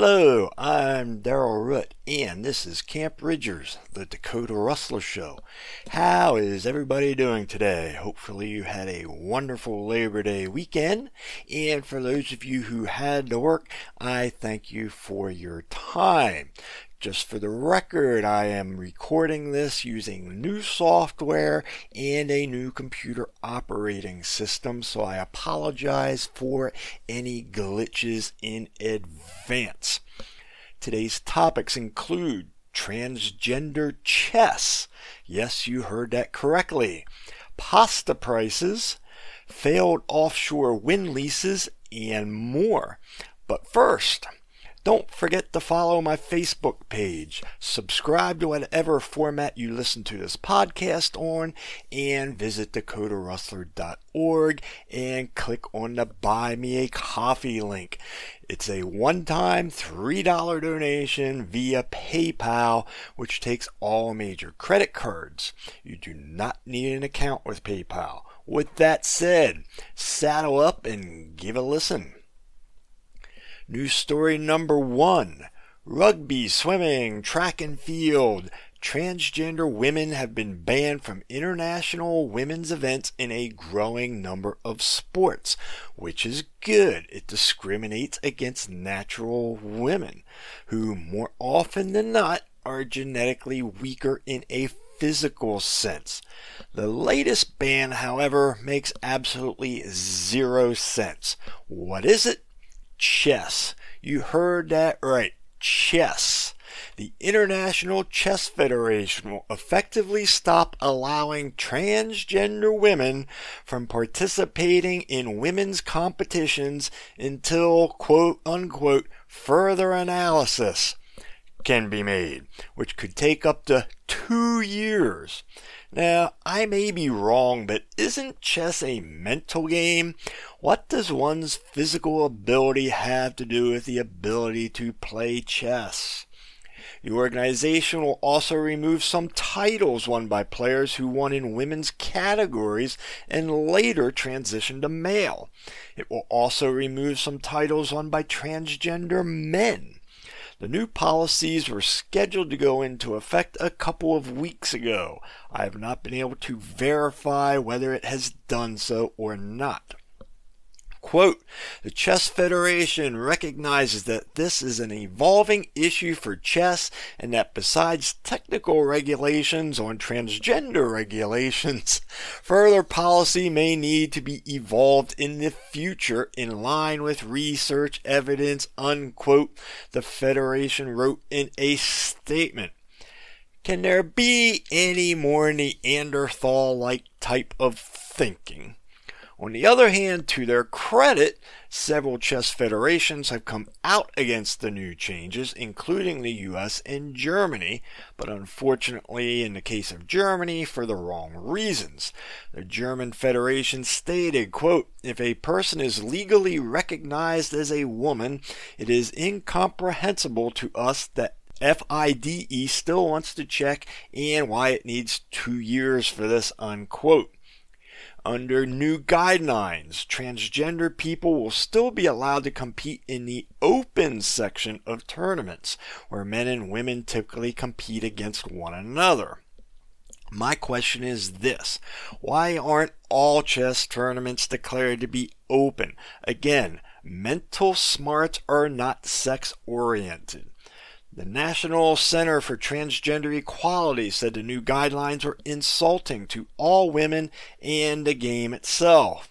Hello, I'm Daryl Root, and this is Camp Ridgers, the Dakota Rustler Show. How is everybody doing today? Hopefully, you had a wonderful Labor Day weekend, and for those of you who had to work, I thank you for your time. Just for the record, I am recording this using new software and a new computer operating system, so I apologize for any glitches in advance. Today's topics include transgender chess. Yes, you heard that correctly. Pasta prices, failed offshore wind leases, and more. But first, don't forget to follow my Facebook page, subscribe to whatever format you listen to this podcast on, and visit dakotarustler.org and click on the Buy Me a Coffee link. It's a one time $3 donation via PayPal, which takes all major credit cards. You do not need an account with PayPal. With that said, saddle up and give a listen. News story number one Rugby, swimming, track and field. Transgender women have been banned from international women's events in a growing number of sports, which is good. It discriminates against natural women, who more often than not are genetically weaker in a physical sense. The latest ban, however, makes absolutely zero sense. What is it? Chess. You heard that right. Chess. The International Chess Federation will effectively stop allowing transgender women from participating in women's competitions until quote unquote further analysis can be made, which could take up to two years. Now, I may be wrong, but isn't chess a mental game? What does one's physical ability have to do with the ability to play chess? The organization will also remove some titles won by players who won in women's categories and later transitioned to male. It will also remove some titles won by transgender men. The new policies were scheduled to go into effect a couple of weeks ago. I have not been able to verify whether it has done so or not. Quote, the Chess Federation recognizes that this is an evolving issue for chess and that besides technical regulations on transgender regulations, further policy may need to be evolved in the future in line with research evidence, unquote, the Federation wrote in a statement. Can there be any more Neanderthal like type of thinking? On the other hand, to their credit, several chess federations have come out against the new changes, including the US and Germany, but unfortunately, in the case of Germany, for the wrong reasons. The German Federation stated, quote, if a person is legally recognized as a woman, it is incomprehensible to us that FIDE still wants to check and why it needs two years for this, unquote. Under new guidelines, transgender people will still be allowed to compete in the open section of tournaments, where men and women typically compete against one another. My question is this Why aren't all chess tournaments declared to be open? Again, mental smarts are not sex oriented. The National Center for Transgender Equality said the new guidelines were insulting to all women and the game itself.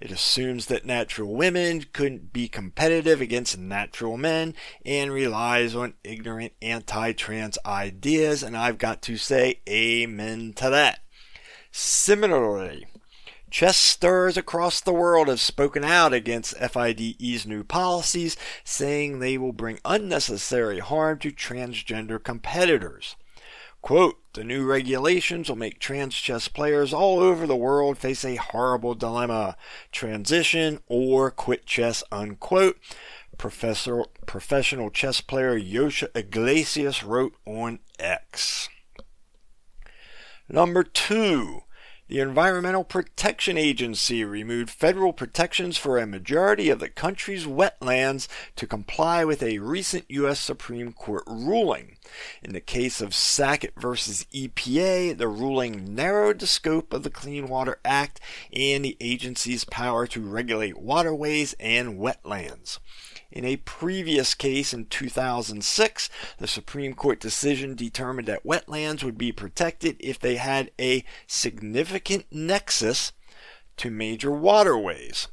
It assumes that natural women couldn't be competitive against natural men and relies on ignorant anti trans ideas, and I've got to say, amen to that. Similarly, Chess stirs across the world have spoken out against FIDE's new policies, saying they will bring unnecessary harm to transgender competitors. Quote, the new regulations will make trans chess players all over the world face a horrible dilemma transition or quit chess, unquote. Professor, professional chess player Yosha Iglesias wrote on X. Number two, The Environmental Protection Agency removed federal protections for a majority of the country's wetlands to comply with a recent U.S. Supreme Court ruling. In the case of Sackett versus EPA, the ruling narrowed the scope of the Clean Water Act and the agency's power to regulate waterways and wetlands. In a previous case in 2006, the Supreme Court decision determined that wetlands would be protected if they had a significant nexus to major waterways.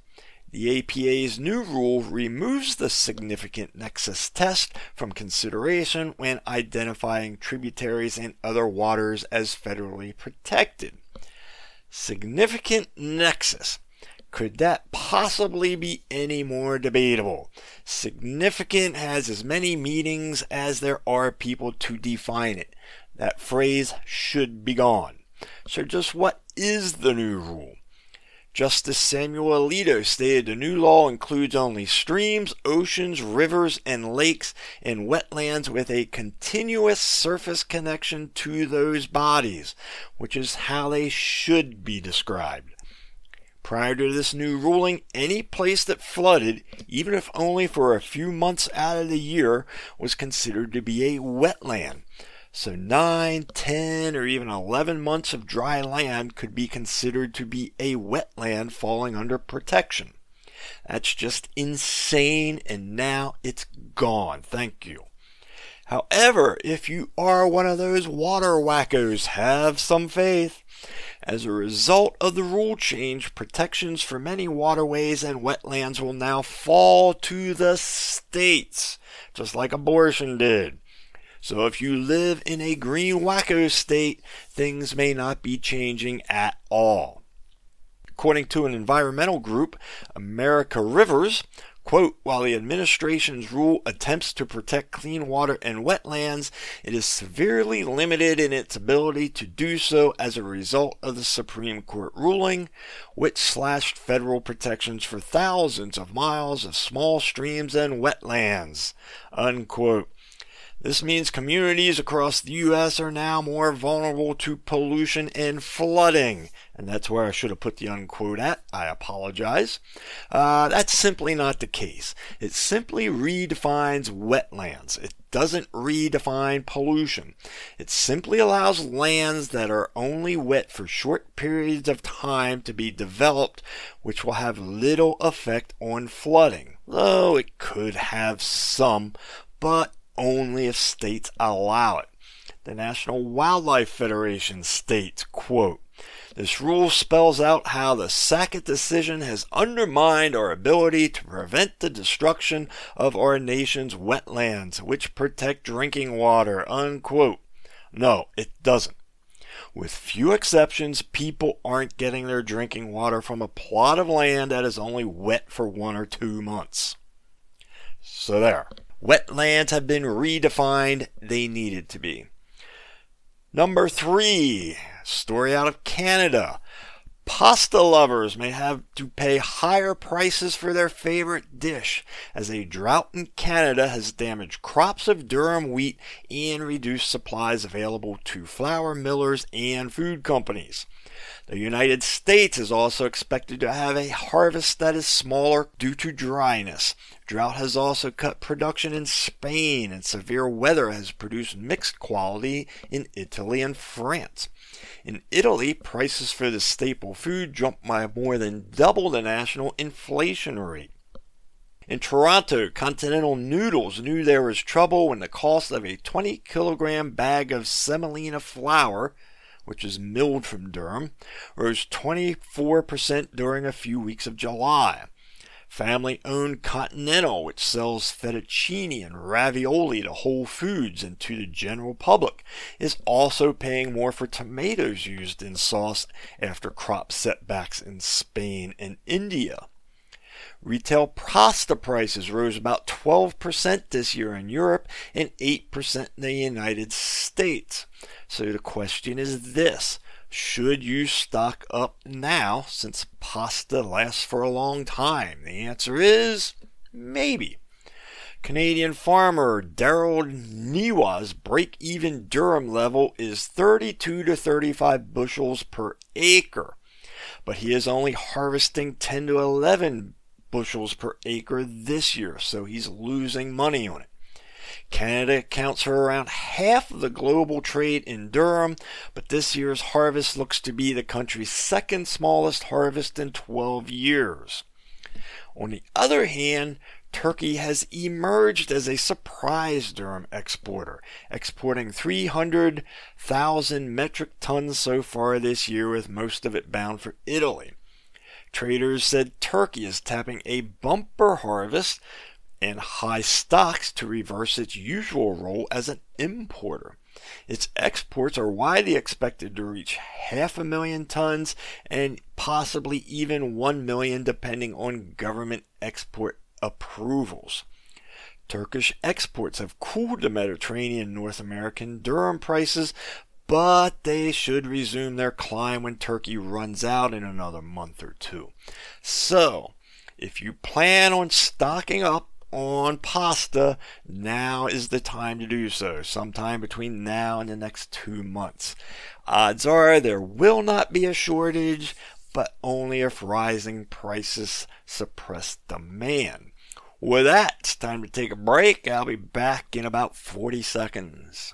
The EPA's new rule removes the significant nexus test from consideration when identifying tributaries and other waters as federally protected. Significant nexus could that possibly be any more debatable? Significant has as many meanings as there are people to define it. That phrase should be gone. So, just what is the new rule? Justice Samuel Alito stated the new law includes only streams, oceans, rivers, and lakes and wetlands with a continuous surface connection to those bodies, which is how they should be described. Prior to this new ruling, any place that flooded, even if only for a few months out of the year, was considered to be a wetland. So 9, 10, or even 11 months of dry land could be considered to be a wetland falling under protection. That's just insane, and now it's gone. Thank you. However, if you are one of those water wackos, have some faith. As a result of the rule change, protections for many waterways and wetlands will now fall to the states, just like abortion did. So if you live in a green wacko state, things may not be changing at all. According to an environmental group, American Rivers, Quote, while the administration's rule attempts to protect clean water and wetlands, it is severely limited in its ability to do so as a result of the Supreme Court ruling, which slashed federal protections for thousands of miles of small streams and wetlands. Unquote. This means communities across the U.S. are now more vulnerable to pollution and flooding. And that's where I should have put the unquote at. I apologize. Uh, that's simply not the case. It simply redefines wetlands. It doesn't redefine pollution. It simply allows lands that are only wet for short periods of time to be developed, which will have little effect on flooding. Though it could have some, but only if states allow it. The National Wildlife Federation states, quote, this rule spells out how the Sackett decision has undermined our ability to prevent the destruction of our nation's wetlands, which protect drinking water. Unquote. No, it doesn't. With few exceptions, people aren't getting their drinking water from a plot of land that is only wet for one or two months. So there. Wetlands have been redefined. They needed to be. Number three, story out of Canada. Pasta lovers may have to pay higher prices for their favorite dish as a drought in Canada has damaged crops of durum wheat and reduced supplies available to flour millers and food companies. The United States is also expected to have a harvest that is smaller due to dryness. Drought has also cut production in Spain, and severe weather has produced mixed quality in Italy and France. In Italy, prices for the staple food jumped by more than double the national inflation rate. In Toronto, Continental Noodles knew there was trouble when the cost of a 20 kilogram bag of semolina flour, which is milled from durum, rose 24% during a few weeks of July. Family owned Continental, which sells fettuccine and ravioli to Whole Foods and to the general public, is also paying more for tomatoes used in sauce after crop setbacks in Spain and India. Retail pasta prices rose about 12% this year in Europe and 8% in the United States. So the question is this should you stock up now since pasta lasts for a long time? The answer is maybe. Canadian farmer Daryl Niwa's break even durum level is 32 to 35 bushels per acre, but he is only harvesting 10 to 11 bushels per acre this year, so he's losing money on it. Canada accounts for around half of the global trade in durum, but this year's harvest looks to be the country's second smallest harvest in 12 years. On the other hand, Turkey has emerged as a surprise durum exporter, exporting 300,000 metric tons so far this year, with most of it bound for Italy. Traders said Turkey is tapping a bumper harvest and high stocks to reverse its usual role as an importer. Its exports are widely expected to reach half a million tons and possibly even 1 million depending on government export approvals. Turkish exports have cooled the Mediterranean North American durum prices, but they should resume their climb when Turkey runs out in another month or two. So, if you plan on stocking up on pasta, now is the time to do so, sometime between now and the next two months. Odds are there will not be a shortage, but only if rising prices suppress demand. With that, it's time to take a break. I'll be back in about 40 seconds.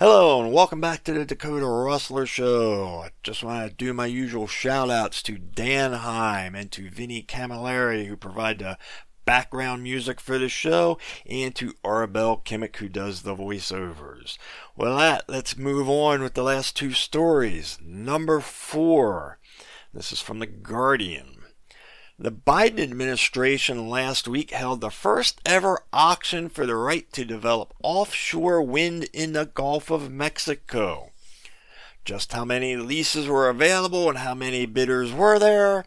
Hello and welcome back to the Dakota Rustler Show. I just want to do my usual shout outs to Dan Heim and to Vinnie Camilleri who provide the background music for the show and to Arabelle Kimmick who does the voiceovers. Well, that, let's move on with the last two stories. Number four. This is from The Guardian. The Biden administration last week held the first ever auction for the right to develop offshore wind in the Gulf of Mexico. Just how many leases were available and how many bidders were there?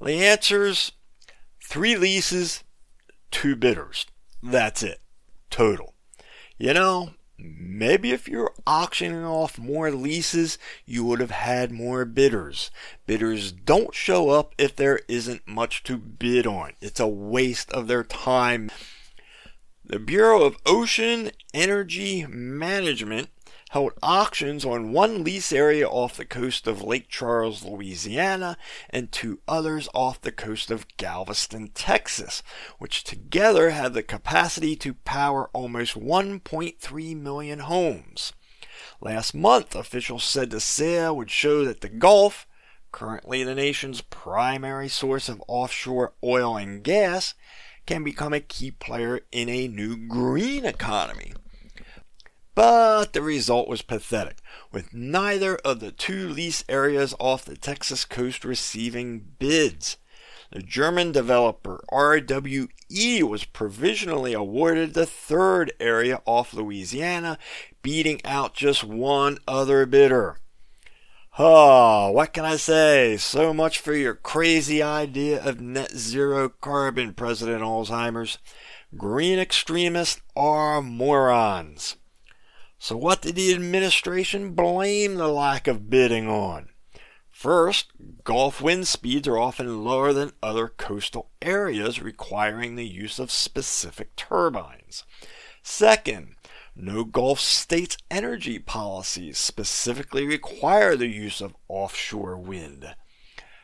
The answer's three leases, two bidders. That's it. Total. You know, Maybe if you're auctioning off more leases, you would have had more bidders. Bidders don't show up if there isn't much to bid on. It's a waste of their time. The Bureau of Ocean Energy Management held auctions on one lease area off the coast of Lake Charles, Louisiana, and two others off the coast of Galveston, Texas, which together had the capacity to power almost 1.3 million homes. Last month, officials said the sale would show that the Gulf, currently the nation's primary source of offshore oil and gas, can become a key player in a new green economy. But the result was pathetic, with neither of the two lease areas off the Texas coast receiving bids. The German developer RWE was provisionally awarded the third area off Louisiana, beating out just one other bidder. Oh, what can I say? So much for your crazy idea of net zero carbon, President Alzheimer's. Green extremists are morons. So, what did the administration blame the lack of bidding on? First, Gulf wind speeds are often lower than other coastal areas, requiring the use of specific turbines. Second, no Gulf states' energy policies specifically require the use of offshore wind.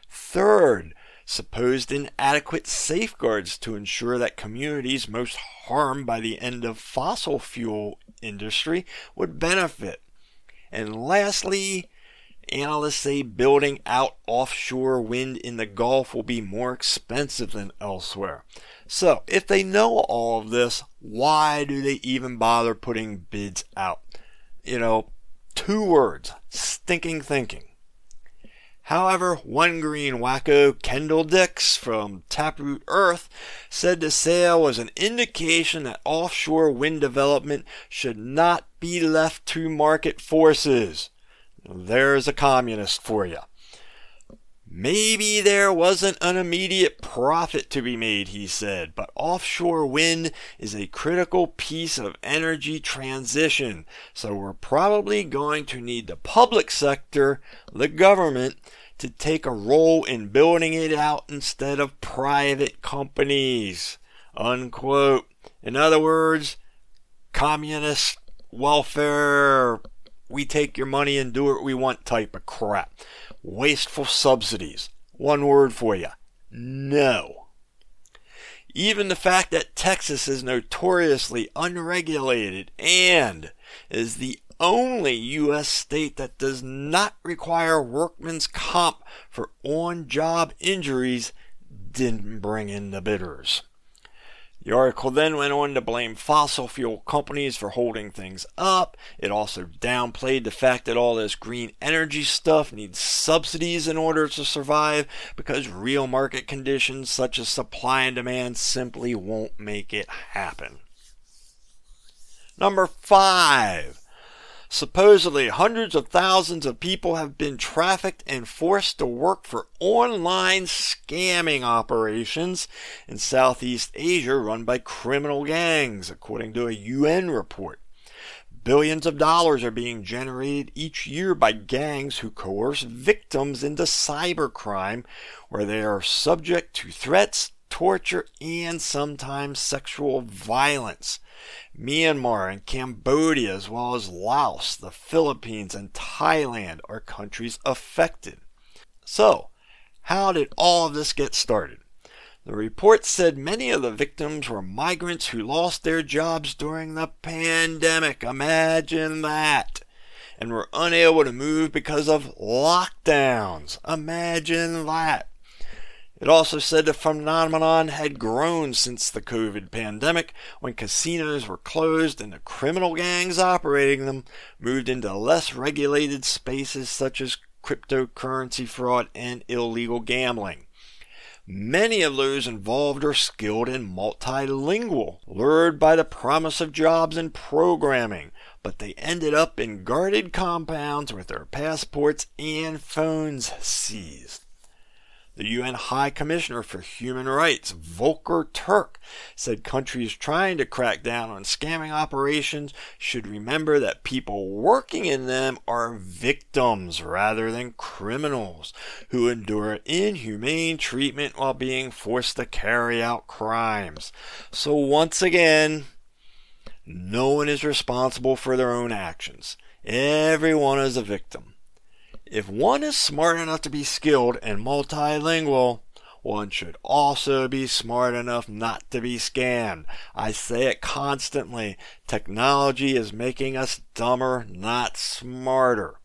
Third, supposed inadequate safeguards to ensure that communities most harmed by the end of fossil fuel industry would benefit. And lastly, analysts say building out offshore wind in the Gulf will be more expensive than elsewhere. So, if they know all of this, why do they even bother putting bids out? you know, two words stinking thinking. However, one green wacko, Kendall Dix from Taproot Earth, said the sale was an indication that offshore wind development should not be left to market forces. There's a communist for you. Maybe there wasn't an immediate profit to be made, he said, but offshore wind is a critical piece of energy transition, so we're probably going to need the public sector, the government, to take a role in building it out instead of private companies. Unquote. In other words, communist welfare, we take your money and do what we want type of crap wasteful subsidies. One word for you no. Even the fact that Texas is notoriously unregulated and is the only U.S. state that does not require workman's comp for on job injuries didn't bring in the bidders. The article then went on to blame fossil fuel companies for holding things up. It also downplayed the fact that all this green energy stuff needs subsidies in order to survive because real market conditions such as supply and demand simply won't make it happen. Number five. Supposedly, hundreds of thousands of people have been trafficked and forced to work for online scamming operations in Southeast Asia run by criminal gangs, according to a UN report. Billions of dollars are being generated each year by gangs who coerce victims into cybercrime, where they are subject to threats, torture, and sometimes sexual violence. Myanmar and Cambodia, as well as Laos, the Philippines, and Thailand are countries affected. So, how did all of this get started? The report said many of the victims were migrants who lost their jobs during the pandemic. Imagine that. And were unable to move because of lockdowns. Imagine that. It also said the phenomenon had grown since the COVID pandemic when casinos were closed and the criminal gangs operating them moved into less regulated spaces such as cryptocurrency fraud and illegal gambling. Many of those involved are skilled and multilingual, lured by the promise of jobs in programming, but they ended up in guarded compounds with their passports and phones seized. The UN High Commissioner for Human Rights, Volker Turk, said countries trying to crack down on scamming operations should remember that people working in them are victims rather than criminals who endure inhumane treatment while being forced to carry out crimes. So, once again, no one is responsible for their own actions. Everyone is a victim. If one is smart enough to be skilled and multilingual, one should also be smart enough not to be scammed. I say it constantly. Technology is making us dumber, not smarter.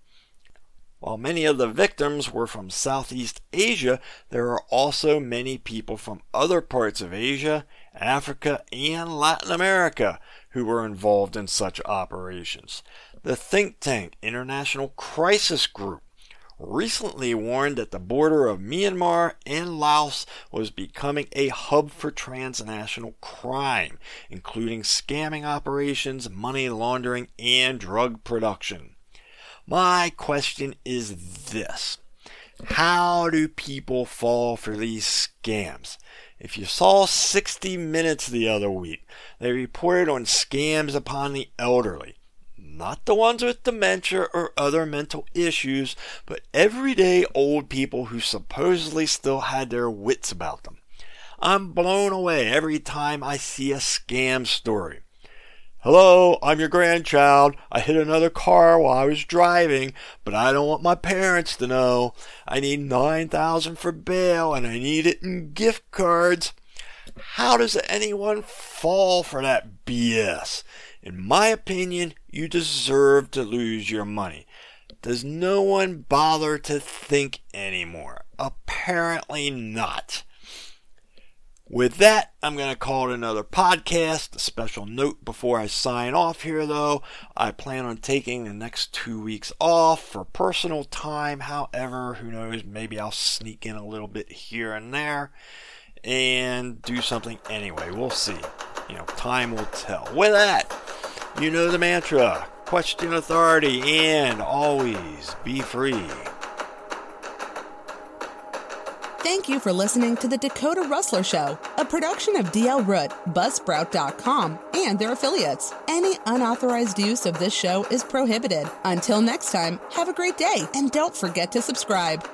While many of the victims were from Southeast Asia, there are also many people from other parts of Asia, Africa, and Latin America who were involved in such operations. The think tank International Crisis Group recently warned that the border of Myanmar and Laos was becoming a hub for transnational crime, including scamming operations, money laundering, and drug production. My question is this How do people fall for these scams? If you saw 60 Minutes the other week, they reported on scams upon the elderly not the ones with dementia or other mental issues, but everyday old people who supposedly still had their wits about them. I'm blown away every time I see a scam story. Hello, I'm your grandchild. I hit another car while I was driving, but I don't want my parents to know. I need 9000 for bail and I need it in gift cards. How does anyone fall for that BS? In my opinion, you deserve to lose your money. Does no one bother to think anymore? Apparently not. With that, I'm going to call it another podcast. A special note before I sign off here, though I plan on taking the next two weeks off for personal time. However, who knows, maybe I'll sneak in a little bit here and there and do something anyway. We'll see. You know, time will tell. With that, you know the mantra question authority and always be free. Thank you for listening to the Dakota Rustler Show, a production of DL Root, Buzzsprout.com, and their affiliates. Any unauthorized use of this show is prohibited. Until next time, have a great day, and don't forget to subscribe.